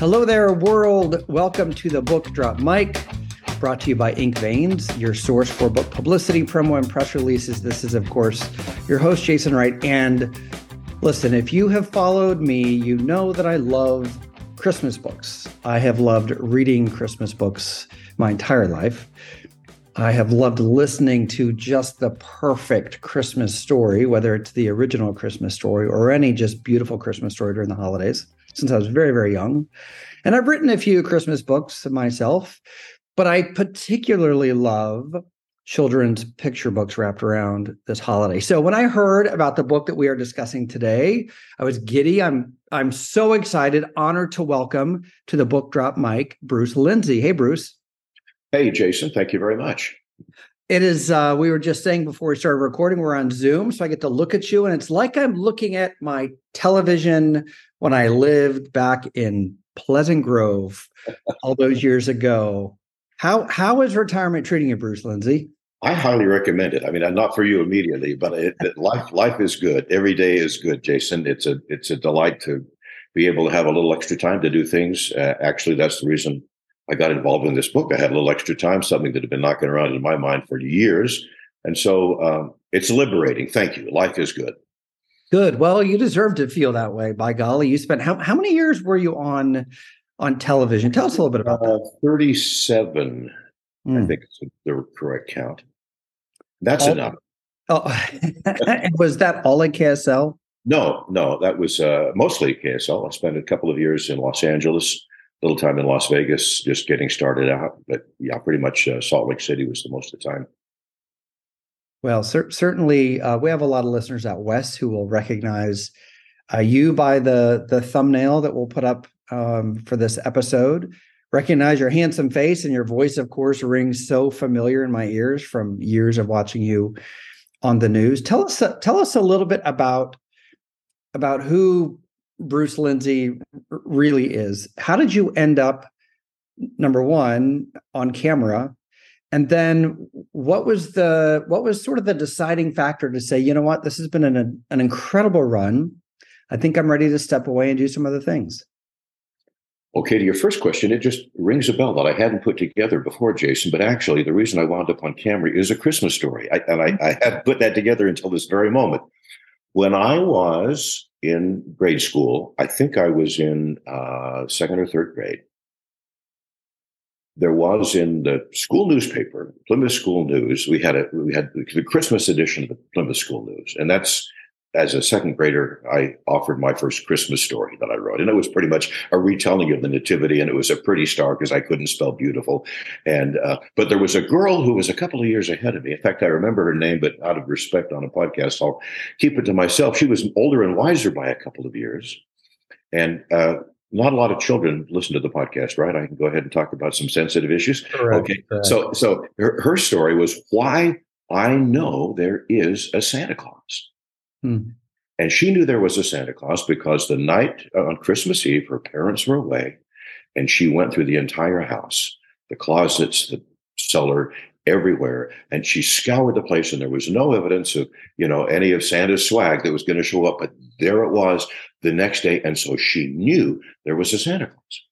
Hello there, world. Welcome to the Book Drop Mic, brought to you by Ink Veins, your source for book publicity, promo, and press releases. This is, of course, your host, Jason Wright. And listen, if you have followed me, you know that I love Christmas books. I have loved reading Christmas books my entire life. I have loved listening to just the perfect Christmas story, whether it's the original Christmas story or any just beautiful Christmas story during the holidays since I was very, very young. And I've written a few Christmas books myself, but I particularly love children's picture books wrapped around this holiday. So when I heard about the book that we are discussing today, I was giddy. I'm I'm so excited, honored to welcome to the book drop Mic Bruce Lindsay. Hey Bruce. Hey Jason, thank you very much. It is uh we were just saying before we started recording we're on Zoom so I get to look at you and it's like I'm looking at my television when I lived back in Pleasant Grove all those years ago. How how is retirement treating you, Bruce Lindsay? I highly recommend it. I mean, not for you immediately, but it, it, life life is good. Every day is good, Jason. It's a it's a delight to be able to have a little extra time to do things. Uh, actually, that's the reason I got involved in this book. I had a little extra time, something that had been knocking around in my mind for years, and so um, it's liberating. Thank you. Life is good. Good. Well, you deserve to feel that way. By golly, you spent how how many years were you on on television? Tell us a little bit about uh, that. Thirty-seven, mm. I hmm. think is the correct count. That's all, enough. Oh, was that all at KSL? No, no, that was uh, mostly KSL. I spent a couple of years in Los Angeles, little time in Las Vegas, just getting started out. But yeah, pretty much uh, Salt Lake City was the most of the time. Well, cer- certainly, uh, we have a lot of listeners out west who will recognize uh, you by the the thumbnail that we'll put up um, for this episode. Recognize your handsome face and your voice, of course, rings so familiar in my ears from years of watching you on the news. Tell us tell us a little bit about about who Bruce Lindsay really is. How did you end up number one on camera? And then what was the what was sort of the deciding factor to say you know what? This has been an, an incredible run. I think i'm ready to step away and do some other things. Okay to your first question it just rings a bell that i hadn't put together before jason but actually the reason i wound up on camera is a christmas story. I, and I, mm-hmm. I hadn't put that together until this very moment. When i was in grade school. I think i was in uh, second or third grade. There was in the school newspaper, Plymouth School News, we had a we had the Christmas edition of the Plymouth School News, and that's as a second grader, I offered my first Christmas story that I wrote, and it was pretty much a retelling of the Nativity, and it was a pretty star because I couldn't spell beautiful. And uh, but there was a girl who was a couple of years ahead of me. In fact, I remember her name, but out of respect on a podcast, I'll keep it to myself. She was older and wiser by a couple of years, and uh, not a lot of children listen to the podcast, right? I can go ahead and talk about some sensitive issues. Correct. Okay. Correct. So, so her, her, story was why I know there is a Santa Claus. Hmm. And she knew there was a Santa Claus because the night uh, on Christmas Eve, her parents were away and she went through the entire house, the closets, the cellar, everywhere. And she scoured the place and there was no evidence of, you know, any of Santa's swag that was going to show up. But there it was the next day. And so she knew there was a Santa Claus.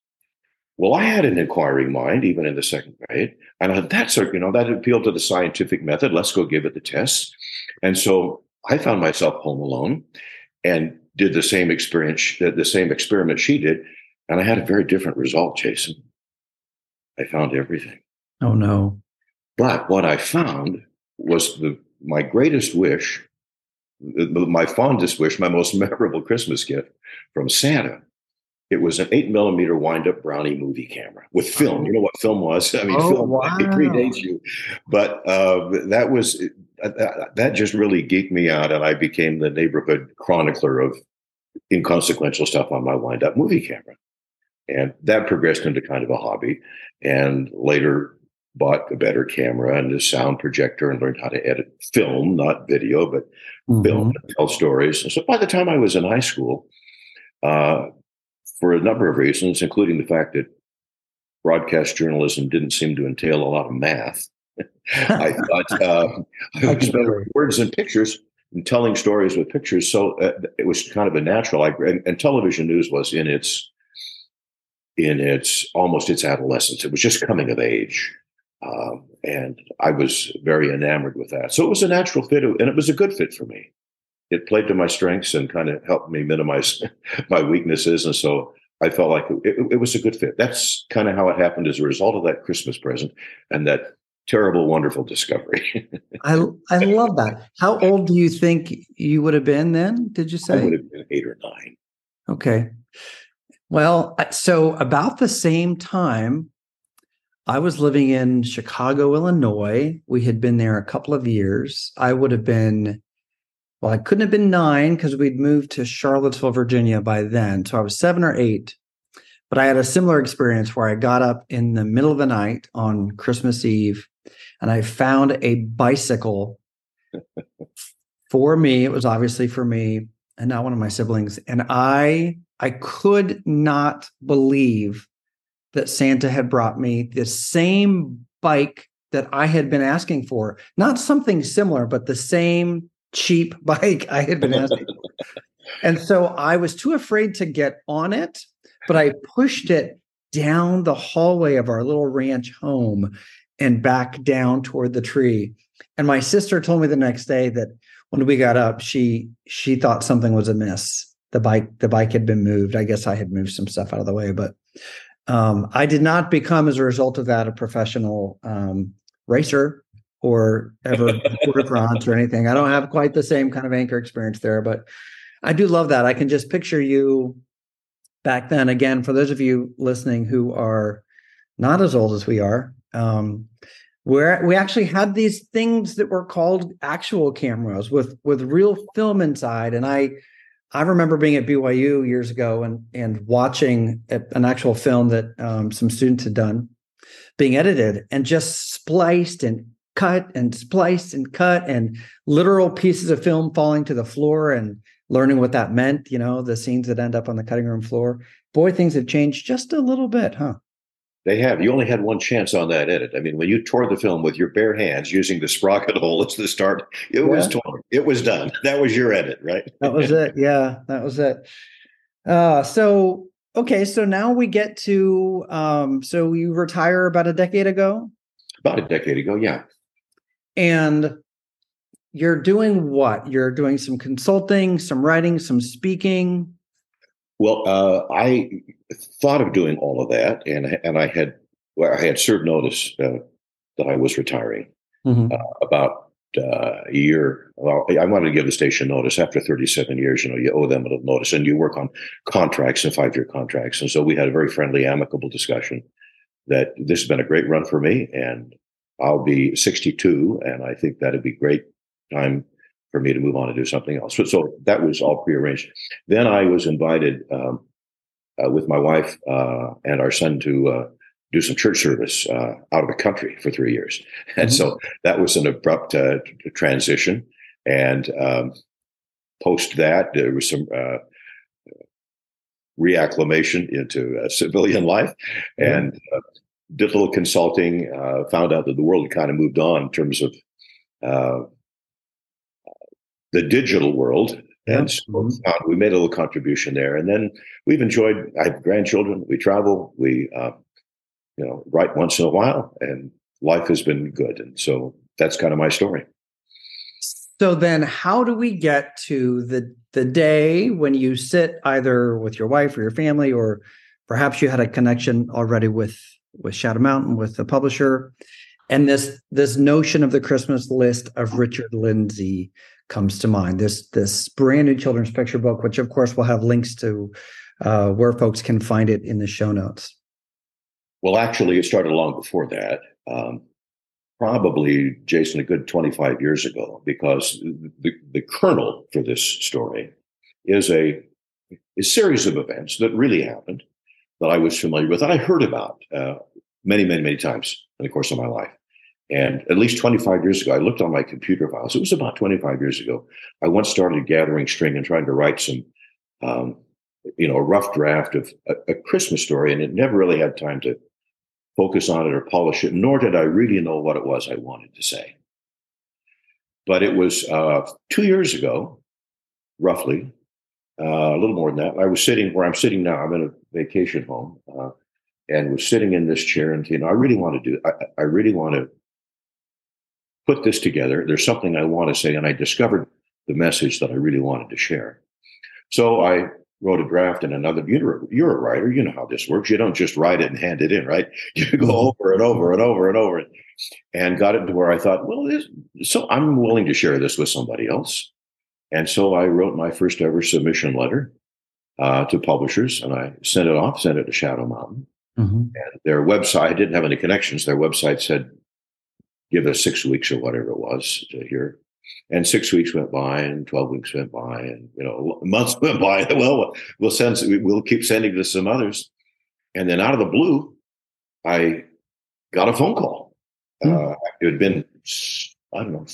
Well, I had an inquiring mind, even in the second grade. And I thought, that's, you know, that appealed to the scientific method. Let's go give it the test. And so I found myself home alone and did the same experience, the same experiment she did. And I had a very different result, Jason. I found everything. Oh, no. But what I found was the my greatest wish, my fondest wish, my most memorable Christmas gift from Santa. It was an eight millimeter wind up brownie movie camera with film. You know what film was? I mean, oh, film wow. it predates you, but uh, that was that just really geeked me out, and I became the neighborhood chronicler of inconsequential stuff on my wind up movie camera, and that progressed into kind of a hobby. And later, bought a better camera and a sound projector and learned how to edit film, not video, but mm-hmm. film and tell stories. And so by the time I was in high school, uh, for a number of reasons, including the fact that broadcast journalism didn't seem to entail a lot of math, I thought uh, I would spend words and pictures and telling stories with pictures. So uh, it was kind of a natural. I, and, and television news was in its in its almost its adolescence. It was just coming of age. Um, and I was very enamored with that. So it was a natural fit, and it was a good fit for me. It played to my strengths and kind of helped me minimize my weaknesses. And so I felt like it, it, was a good fit. That's kind of how it happened as a result of that Christmas present and that terrible, wonderful discovery. I I love that. How old do you think you would have been then? Did you say? I would have been eight or nine. Okay. Well, so about the same time, I was living in Chicago, Illinois. We had been there a couple of years. I would have been, well, I couldn't have been nine because we'd moved to Charlottesville, Virginia by then. So I was seven or eight. But I had a similar experience where I got up in the middle of the night on Christmas Eve and I found a bicycle for me. It was obviously for me and not one of my siblings. And I I could not believe that Santa had brought me the same bike that I had been asking for. Not something similar, but the same cheap bike I had been asking for. And so I was too afraid to get on it, but I pushed it down the hallway of our little ranch home and back down toward the tree. And my sister told me the next day that when we got up, she she thought something was amiss. The bike the bike had been moved. I guess I had moved some stuff out of the way, but um, I did not become, as a result of that, a professional um, racer or ever Tour de France or anything. I don't have quite the same kind of anchor experience there, but I do love that. I can just picture you back then. Again, for those of you listening who are not as old as we are, um, where we actually had these things that were called actual cameras with with real film inside. And i i remember being at byu years ago and and watching an actual film that um, some students had done being edited and just spliced and cut and spliced and cut and literal pieces of film falling to the floor and learning what that meant you know the scenes that end up on the cutting room floor. Boy things have changed just a little bit huh they have. You only had one chance on that edit. I mean, when you tore the film with your bare hands using the sprocket hole as the start, it yeah. was torn. It was done. That was your edit, right? that was it. Yeah, that was it. Uh, so okay, so now we get to um, so you retire about a decade ago. About a decade ago, yeah. And you're doing what? You're doing some consulting, some writing, some speaking. Well, uh, I thought of doing all of that, and and I had well, I had served notice uh, that I was retiring mm-hmm. uh, about uh, a year. Well, I wanted to give the station notice after 37 years. You know, you owe them a notice, and you work on contracts and five year contracts. And so we had a very friendly, amicable discussion that this has been a great run for me, and I'll be 62, and I think that'd be great time for me to move on and do something else. So, so that was all prearranged. Then I was invited um, uh, with my wife uh, and our son to uh, do some church service uh, out of the country for three years, and mm-hmm. so that was an abrupt uh, transition. And um, post that, there was some uh, reacclimation into civilian life, mm-hmm. and did a little consulting. found out that the world had kind of moved on in terms of the digital world. And so mm-hmm. we made a little contribution there. And then we've enjoyed, I have grandchildren, we travel, we, uh, you know, write once in a while, and life has been good. And so that's kind of my story. So then how do we get to the the day when you sit either with your wife or your family or perhaps you had a connection already with with Shadow Mountain with the publisher and this this notion of the Christmas list of Richard Lindsay comes to mind. This this brand new children's picture book, which of course we'll have links to uh, where folks can find it in the show notes. Well, actually, it started long before that. Um, probably, Jason, a good 25 years ago, because the, the kernel for this story is a, a series of events that really happened that I was familiar with, that I heard about uh, many, many, many times in the course of my life. And at least 25 years ago, I looked on my computer files. It was about 25 years ago. I once started gathering string and trying to write some, um, you know, a rough draft of a, a, Christmas story, and it never really had time to focus on it or polish it, nor did I really know what it was I wanted to say. But it was uh, two years ago, roughly, uh, a little more than that. I was sitting where I'm sitting now. I'm in a vacation home. Uh, and was sitting in this chair and you know, I really want to do I, I really want to put this together. There's something I want to say, and I discovered the message that I really wanted to share. So I wrote a draft and another. You're, you're a writer. You know how this works. You don't just write it and hand it in, right? You go mm-hmm. over and over and over and over and got it to where I thought, well, this, so I'm willing to share this with somebody else. And so I wrote my first ever submission letter uh, to publishers and I sent it off, sent it to Shadow Mountain. Mm-hmm. And their website, I didn't have any connections. Their website said, give us six weeks or whatever it was to hear. And six weeks went by, and twelve weeks went by, and you know months went by. Well, we'll send, we'll keep sending to some others, and then out of the blue, I got a phone call. Mm. Uh, it had been I don't know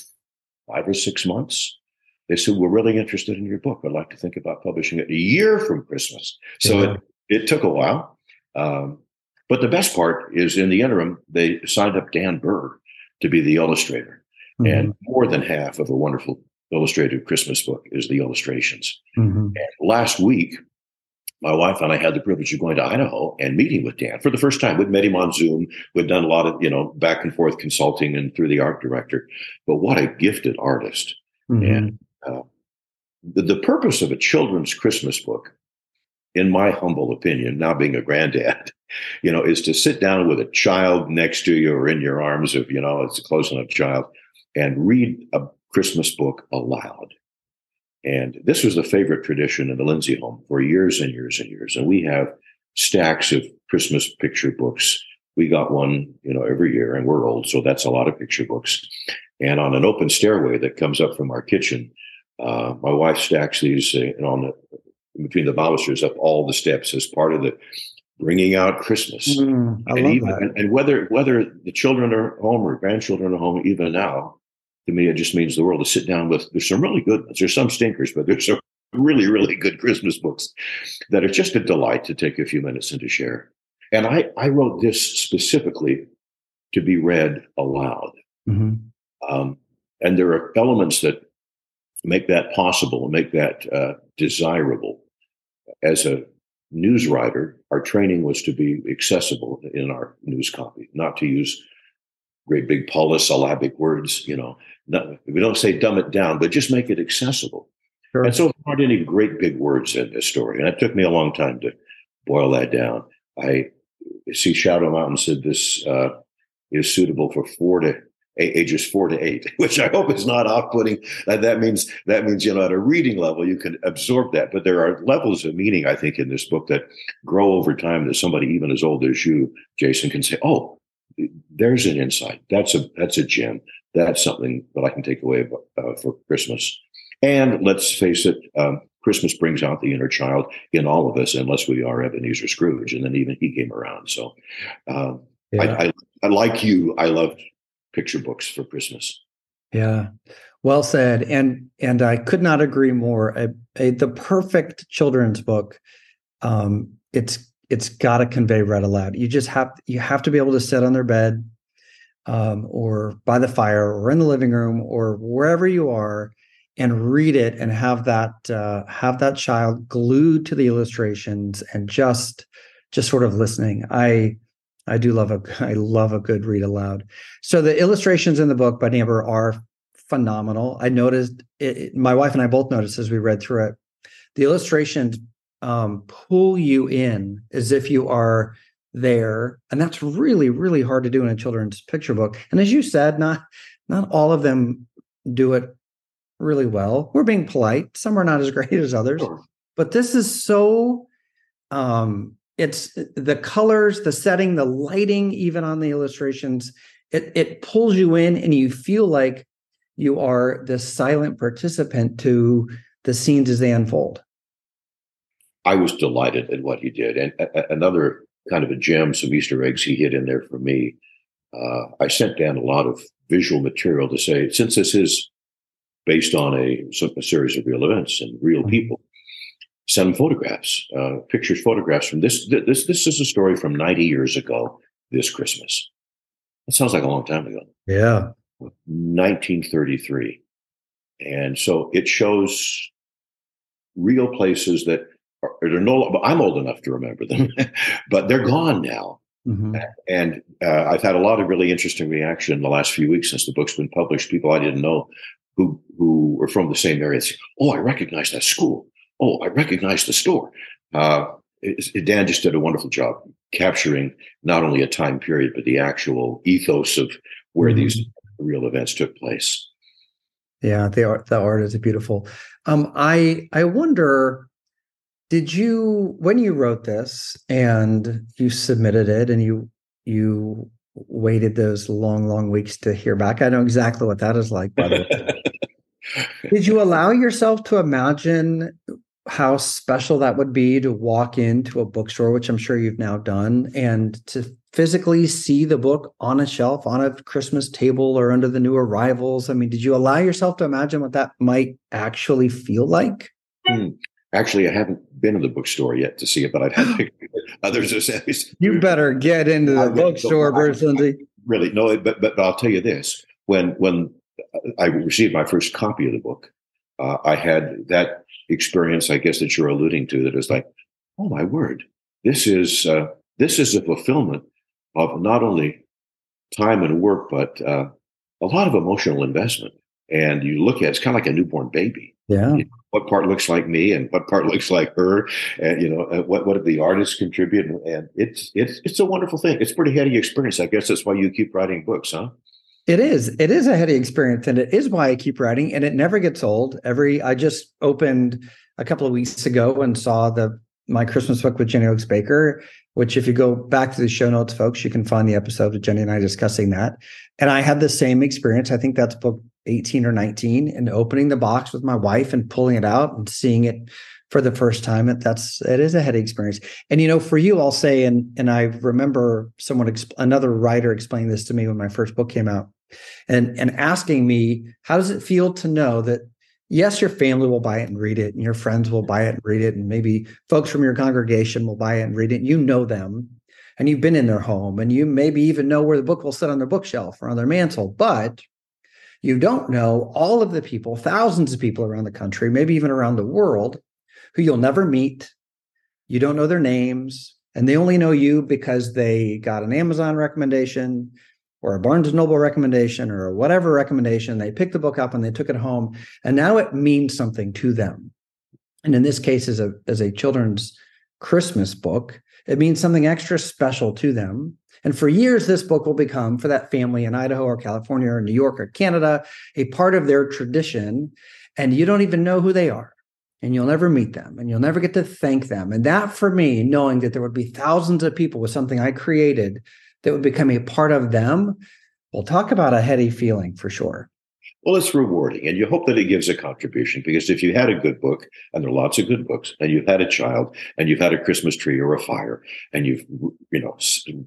five or six months. They said we're really interested in your book. I'd like to think about publishing it a year from Christmas. So yeah. it it took a while, um, but the best part is in the interim they signed up Dan Burr to be the illustrator. Mm-hmm. And more than half of a wonderful illustrated Christmas book is the illustrations. Mm-hmm. And last week, my wife and I had the privilege of going to Idaho and meeting with Dan for the first time. We'd met him on Zoom. We'd done a lot of, you know, back and forth consulting and through the art director. But what a gifted artist. Mm-hmm. And uh, the, the purpose of a children's Christmas book, in my humble opinion, now being a granddad, you know, is to sit down with a child next to you or in your arms if, you know, it's a close enough child and read a Christmas book aloud. And this was the favorite tradition in the Lindsay home for years and years and years. And we have stacks of Christmas picture books. We got one, you know, every year, and we're old, so that's a lot of picture books. And on an open stairway that comes up from our kitchen, uh, my wife stacks these uh, on the between the balusters up all the steps as part of the bringing out Christmas. Mm, and, even, and whether whether the children are home or grandchildren are home, even now, to me, it just means the world to sit down with. There's some really good ones. There's some stinkers, but there's some really, really good Christmas books that are just a delight to take a few minutes and to share. And I, I wrote this specifically to be read aloud. Mm-hmm. Um, and there are elements that make that possible and make that uh, desirable. As a news writer, our training was to be accessible in our news copy, not to use great big polysyllabic words, you know, not, we don't say dumb it down, but just make it accessible. Sure. And so there aren't any great big words in this story. And it took me a long time to boil that down. I see Shadow Mountain said this uh, is suitable for four to ages four to eight, which I hope is not off-putting. That means that means you know at a reading level you can absorb that, but there are levels of meaning I think in this book that grow over time. That somebody even as old as you, Jason, can say, "Oh, there's an insight. That's a that's a gem that's something that I can take away uh, for Christmas. And let's face it, um, Christmas brings out the inner child in all of us, unless we are Ebenezer Scrooge, and then even he came around. So, uh, yeah. I, I, I, like you. I love picture books for Christmas. Yeah, well said. And and I could not agree more. A, a, the perfect children's book. Um, it's it's got to convey read aloud. You just have you have to be able to sit on their bed um, or by the fire or in the living room or wherever you are and read it and have that uh, have that child glued to the illustrations and just just sort of listening i i do love a i love a good read aloud. So the illustrations in the book by Burr are phenomenal. I noticed it, my wife and i both noticed as we read through it the illustrations um, pull you in as if you are there and that's really really hard to do in a children's picture book. And as you said not not all of them do it really well. We're being polite. Some are not as great as others. Sure. but this is so um it's the colors the setting the lighting even on the illustrations it it pulls you in and you feel like you are the silent participant to the scenes as they unfold i was delighted at what he did and another kind of a gem, some Easter eggs he hid in there for me. Uh, I sent down a lot of visual material to say, since this is based on a, a series of real events and real mm-hmm. people, send photographs, uh, pictures, photographs from this. This this is a story from 90 years ago. This Christmas. That sounds like a long time ago. Yeah, 1933, and so it shows real places that they're no. I'm old enough to remember them, but they're gone now. Mm-hmm. And uh, I've had a lot of really interesting reaction in the last few weeks since the book's been published. People I didn't know who who were from the same area. Say, oh, I recognize that school. Oh, I recognize the store. Uh, it, Dan just did a wonderful job capturing not only a time period but the actual ethos of where mm-hmm. these real events took place. Yeah, the art the art is beautiful. Um, I I wonder, did you when you wrote this and you submitted it and you you waited those long long weeks to hear back? I know exactly what that is like. By the way, did you allow yourself to imagine how special that would be to walk into a bookstore, which I'm sure you've now done, and to physically see the book on a shelf, on a Christmas table, or under the new arrivals? I mean, did you allow yourself to imagine what that might actually feel like? Hmm. Actually, I haven't been in the bookstore yet to see it, but I've had others have said. You better get into the bookstore, Bruce Lindsay. Really, no, but, but, but I'll tell you this: when when I received my first copy of the book, uh, I had that experience, I guess that you're alluding to, that is like, oh my word, this is uh, this is a fulfillment of not only time and work, but uh, a lot of emotional investment. And you look at it's kind of like a newborn baby. Yeah. You know, what part looks like me and what part looks like her, and you know what what did the artists contribute, and, it's it's it's a wonderful thing. It's a pretty heady experience. I guess that's why you keep writing books, huh? It is. It is a heady experience, and it is why I keep writing, and it never gets old. Every I just opened a couple of weeks ago and saw the my Christmas book with Jenny Oakes Baker, which if you go back to the show notes, folks, you can find the episode of Jenny and I discussing that. And I had the same experience. I think that's book 18 or 19, and opening the box with my wife and pulling it out and seeing it for the first time. It, that's it is a heady experience. And you know, for you, I'll say, and and I remember someone, another writer, explaining this to me when my first book came out and and asking me how does it feel to know that yes your family will buy it and read it and your friends will buy it and read it and maybe folks from your congregation will buy it and read it and you know them and you've been in their home and you maybe even know where the book will sit on their bookshelf or on their mantle but you don't know all of the people thousands of people around the country maybe even around the world who you'll never meet. You don't know their names and they only know you because they got an amazon recommendation or a Barnes Noble recommendation or whatever recommendation. They picked the book up and they took it home, and now it means something to them. And in this case, as a as a children's Christmas book, it means something extra special to them. And for years, this book will become for that family in Idaho or California or New York or Canada a part of their tradition. And you don't even know who they are. And you'll never meet them and you'll never get to thank them. And that for me, knowing that there would be thousands of people with something I created that would become a part of them, we'll talk about a heady feeling for sure. Well, it's rewarding, and you hope that it gives a contribution because if you had a good book, and there are lots of good books, and you've had a child, and you've had a Christmas tree or a fire, and you've you know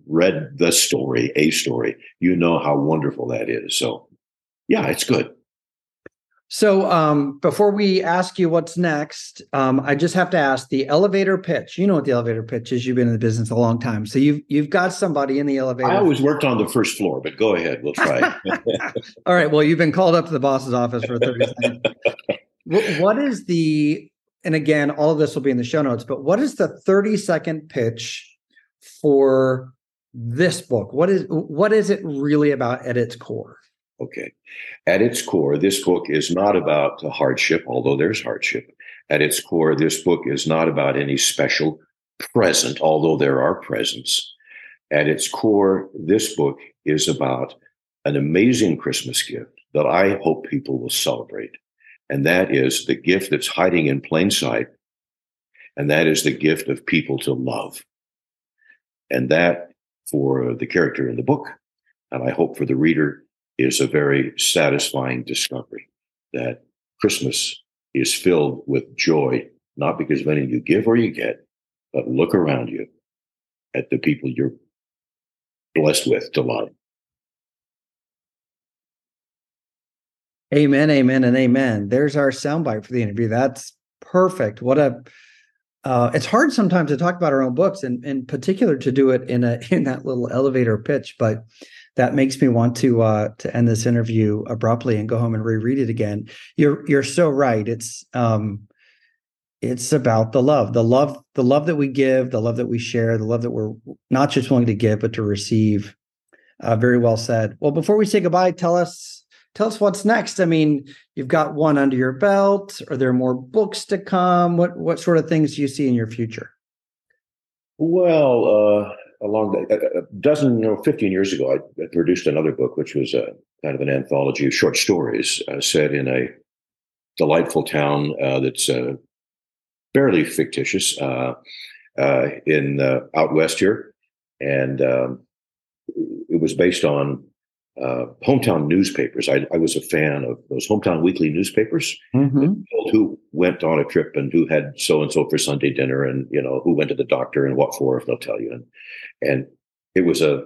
read the story, a story, you know how wonderful that is. So, yeah, it's good. So um, before we ask you what's next, um, I just have to ask the elevator pitch. You know what the elevator pitch is. You've been in the business a long time, so you've you've got somebody in the elevator. I always worked on the first floor, but go ahead, we'll try. All right. Well, you've been called up to the boss's office for thirty seconds. what is the? And again, all of this will be in the show notes. But what is the thirty second pitch for this book? What is what is it really about at its core? Okay. At its core, this book is not about the hardship, although there's hardship. At its core, this book is not about any special present, although there are presents. At its core, this book is about an amazing Christmas gift that I hope people will celebrate. And that is the gift that's hiding in plain sight. And that is the gift of people to love. And that for the character in the book, and I hope for the reader, is a very satisfying discovery that Christmas is filled with joy, not because of anything you give or you get, but look around you at the people you're blessed with to love. Amen, amen, and amen. There's our soundbite for the interview. That's perfect. What a uh, it's hard sometimes to talk about our own books and in particular to do it in a in that little elevator pitch, but that makes me want to uh, to end this interview abruptly and go home and reread it again. You're you're so right. It's um, it's about the love, the love, the love that we give, the love that we share, the love that we're not just willing to give, but to receive. Uh, very well said. Well, before we say goodbye, tell us tell us what's next. I mean, you've got one under your belt. Are there more books to come? What what sort of things do you see in your future? Well, uh, along the, a dozen, you know, 15 years ago, I, I produced another book, which was a kind of an anthology of short stories uh, set in a delightful town uh, that's uh, fairly fictitious uh, uh, in out west here, and um, it was based on uh, hometown newspapers. I, I, was a fan of those hometown weekly newspapers. Mm-hmm. Who went on a trip and who had so and so for Sunday dinner, and you know who went to the doctor and what for, if they'll tell you. And and it was a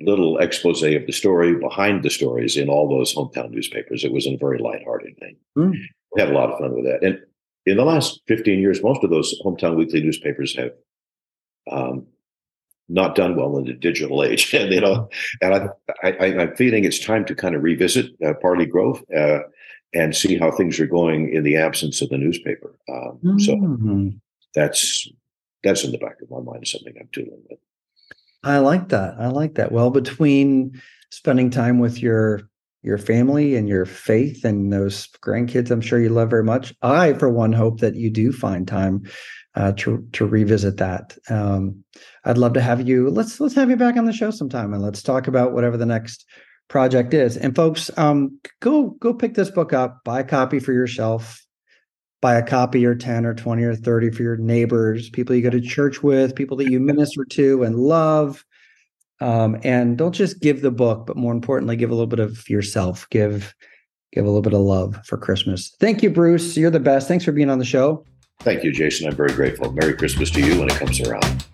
little expose of the story behind the stories in all those hometown newspapers. It was a very lighthearted thing. Mm. We had a lot of fun with that. And in the last 15 years, most of those hometown weekly newspapers have um, not done well in the digital age. and you know, and I, I, am feeling it's time to kind of revisit uh, Parley Grove uh, and see how things are going in the absence of the newspaper. Um, mm-hmm. So that's that's in the back of my mind. Something I'm doing. with. I like that. I like that. Well, between spending time with your your family and your faith and those grandkids, I'm sure you love very much. I, for one, hope that you do find time uh, to to revisit that. Um, I'd love to have you. Let's let's have you back on the show sometime and let's talk about whatever the next project is. And folks, um, go go pick this book up, buy a copy for yourself, buy a copy or ten or twenty or thirty for your neighbors, people you go to church with, people that you minister to and love. Um, and don't just give the book, but more importantly, give a little bit of yourself. Give give a little bit of love for Christmas. Thank you, Bruce. You're the best. Thanks for being on the show. Thank you, Jason. I'm very grateful. Merry Christmas to you when it comes around.